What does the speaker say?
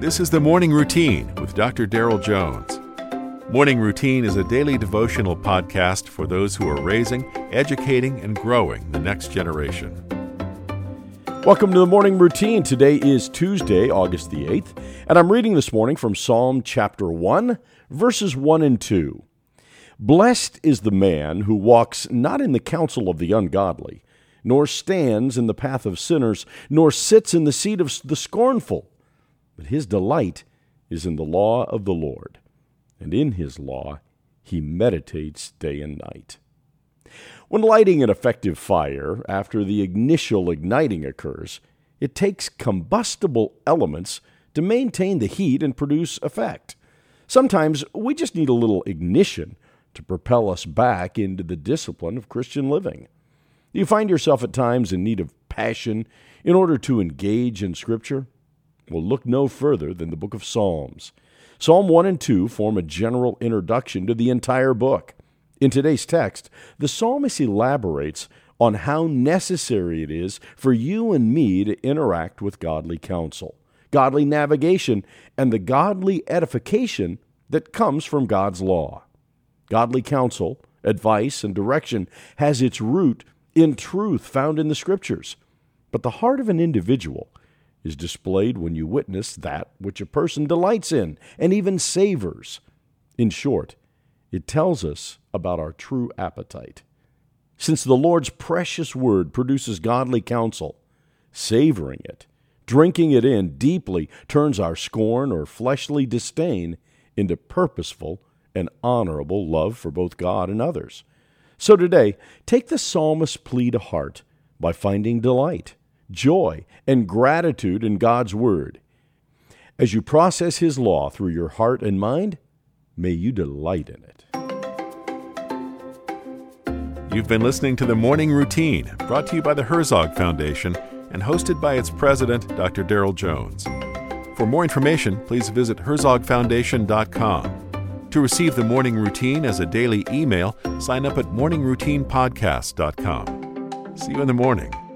This is the Morning Routine with Dr. Darrell Jones. Morning Routine is a daily devotional podcast for those who are raising, educating, and growing the next generation. Welcome to the morning routine. Today is Tuesday, August the 8th, and I'm reading this morning from Psalm chapter 1, verses 1 and 2. Blessed is the man who walks not in the counsel of the ungodly, nor stands in the path of sinners, nor sits in the seat of the scornful but his delight is in the law of the Lord, and in his law he meditates day and night. When lighting an effective fire, after the initial igniting occurs, it takes combustible elements to maintain the heat and produce effect. Sometimes we just need a little ignition to propel us back into the discipline of Christian living. Do you find yourself at times in need of passion in order to engage in Scripture? Well, look no further than the book of Psalms. Psalm 1 and 2 form a general introduction to the entire book. In today's text, the psalmist elaborates on how necessary it is for you and me to interact with godly counsel, godly navigation, and the godly edification that comes from God's law. Godly counsel, advice, and direction has its root in truth found in the Scriptures. But the heart of an individual is displayed when you witness that which a person delights in and even savors. In short, it tells us about our true appetite. Since the Lord's precious word produces godly counsel, savoring it, drinking it in deeply turns our scorn or fleshly disdain into purposeful and honorable love for both God and others. So today, take the psalmist's plea to heart by finding delight joy, and gratitude in God's Word. As you process His law through your heart and mind, may you delight in it. You've been listening to The Morning Routine, brought to you by the Herzog Foundation and hosted by its president, Dr. Darrell Jones. For more information, please visit herzogfoundation.com. To receive the morning routine as a daily email, sign up at morningroutinepodcast.com. See you in the morning.